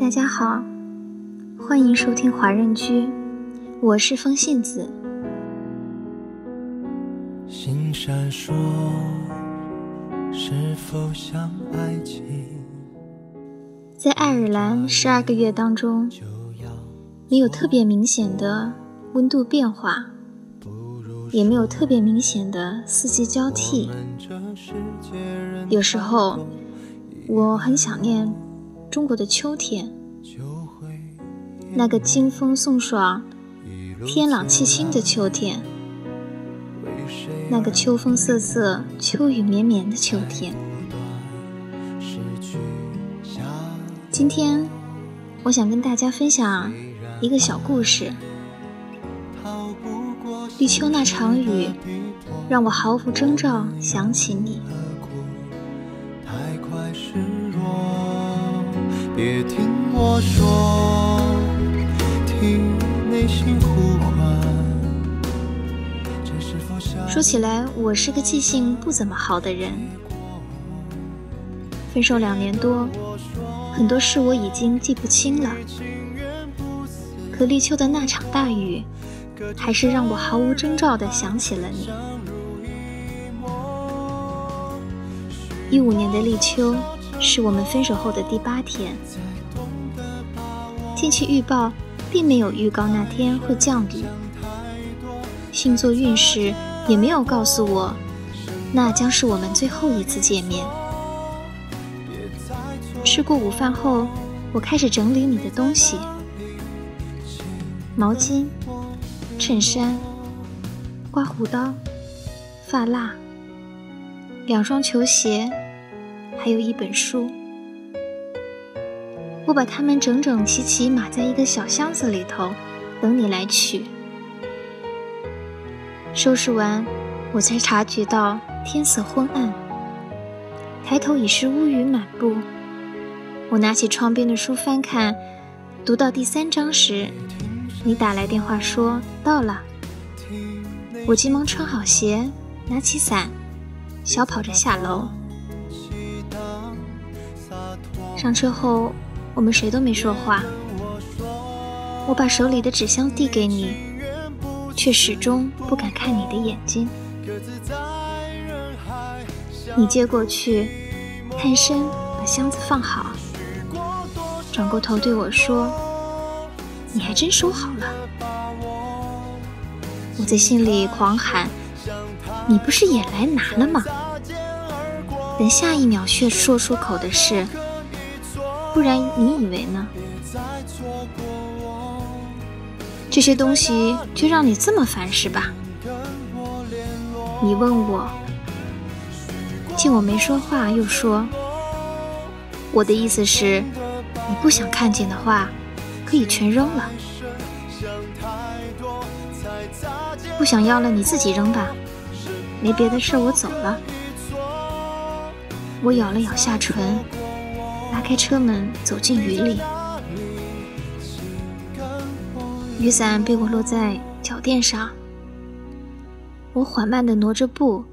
大家好，欢迎收听华人居，我是风信子。星闪烁，是否像爱情？在爱尔兰十二个月当中，没有特别明显的温度变化，也没有特别明显的四季交替。有时候，我很想念。中国的秋天，那个金风送爽、天朗气清的秋天，那个秋风瑟瑟、秋雨绵绵的秋天。今天，我想跟大家分享一个小故事。立秋那场雨，让我毫无征兆想起你。别听我说，听内心呼唤。说起来，我是个记性不怎么好的人。分手两年多，很多事我已经记不清了。可立秋的那场大雨，还是让我毫无征兆地想起了你。一五年的立秋。是我们分手后的第八天，天气预报并没有预告那天会降雨，星座运势也没有告诉我，那将是我们最后一次见面。吃过午饭后，我开始整理你的东西：毛巾、衬衫、刮胡刀、发蜡、两双球鞋。还有一本书，我把它们整整齐齐码在一个小箱子里头，等你来取。收拾完，我才察觉到天色昏暗，抬头已是乌云满布。我拿起窗边的书翻看，读到第三章时，你打来电话说到了。我急忙穿好鞋，拿起伞，小跑着下楼。上车后，我们谁都没说话。我把手里的纸箱递给你，却始终不敢看你的眼睛。你接过去，探身把箱子放好，转过头对我说：“你还真收好了。”我在心里狂喊：“你不是也来拿了吗？”等下一秒却说出口的事。不然你以为呢？这些东西就让你这么烦是吧？你问我，见我没说话，又说：“我的意思是，你不想看见的话，可以全扔了。不想要了，你自己扔吧。没别的事，我走了。”我咬了咬下唇。拉开车门，走进雨里。雨伞被我落在脚垫上。我缓慢地挪着步，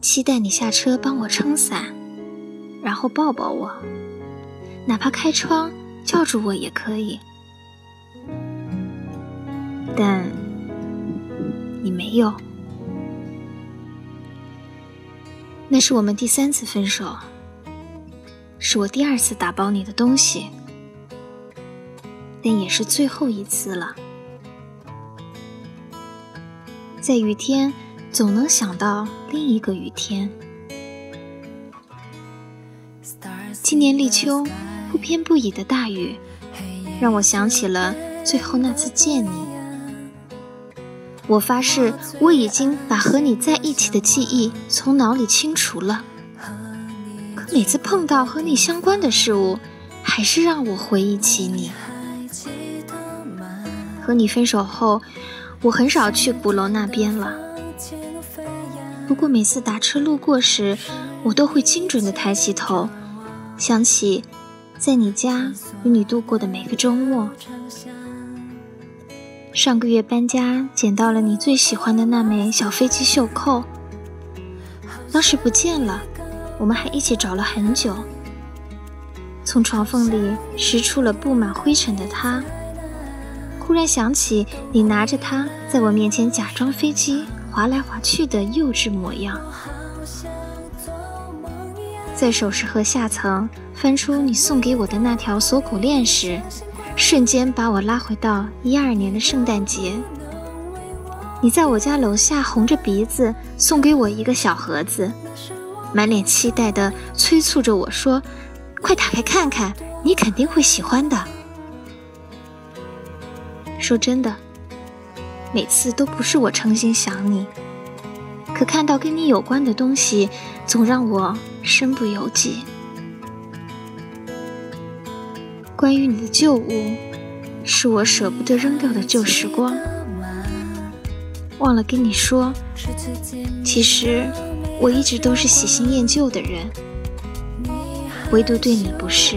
期待你下车帮我撑伞，然后抱抱我，哪怕开窗叫住我也可以。但你没有。那是我们第三次分手。是我第二次打包你的东西，但也是最后一次了。在雨天，总能想到另一个雨天。今年立秋，不偏不倚的大雨，让我想起了最后那次见你。我发誓，我已经把和你在一起的记忆从脑里清除了。可每次碰到和你相关的事物，还是让我回忆起你。和你分手后，我很少去鼓楼那边了。不过每次打车路过时，我都会精准的抬起头，想起在你家与你度过的每个周末。上个月搬家，捡到了你最喜欢的那枚小飞机袖扣，当时不见了。我们还一起找了很久，从床缝里拾出了布满灰尘的它。忽然想起你拿着它在我面前假装飞机滑来滑去的幼稚模样，在首饰盒下层翻出你送给我的那条锁骨链时，瞬间把我拉回到一二年的圣诞节。你在我家楼下红着鼻子送给我一个小盒子，满脸期待地催促着我说：“快打开看看，你肯定会喜欢的。”说真的，每次都不是我诚心想你，可看到跟你有关的东西，总让我身不由己。关于你的旧物，是我舍不得扔掉的旧时光。忘了跟你说，其实我一直都是喜新厌旧的人，唯独对你不是。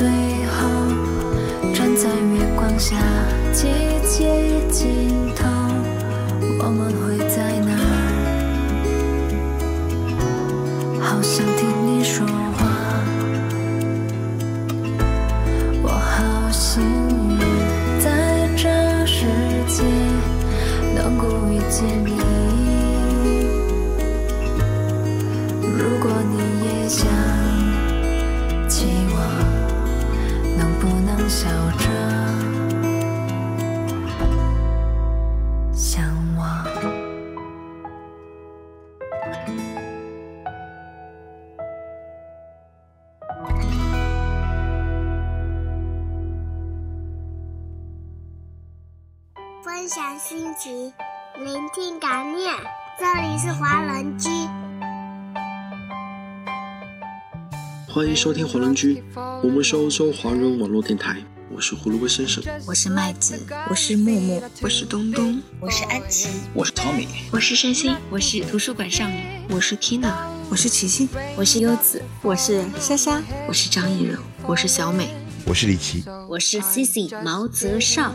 最后站在月光下，季节尽头，我们会在哪儿？好想听你说话，我好幸运，在这世界能够遇见你。笑着分享心情，聆听感念。这里是华人居，欢迎收听华人居。我们是欧洲华人网络电台。我是胡萝卜先生，我是麦子，我是木木，我是东东，我是安琪，我是 Tommy，我是山心，我是图书馆少女，我是 Tina，我是琪琪，我是优子，我是莎莎，我是张艺柔，我是小美。我是李琦，我是 Cici 毛泽少。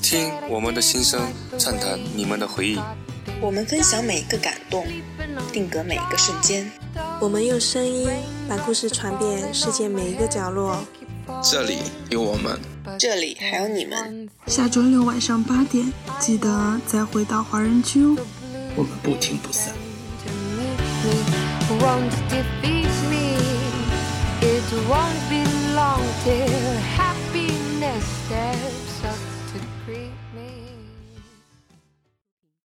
听我们的心声，畅谈你们的回忆。我们分享每一个感动，定格每一个瞬间。我们用声音把故事传遍世界每一个角落。这里有我们，这里还有你们。下周六晚上八点，记得再回到华人区哦。我们不听不散。It won't be long till happiness says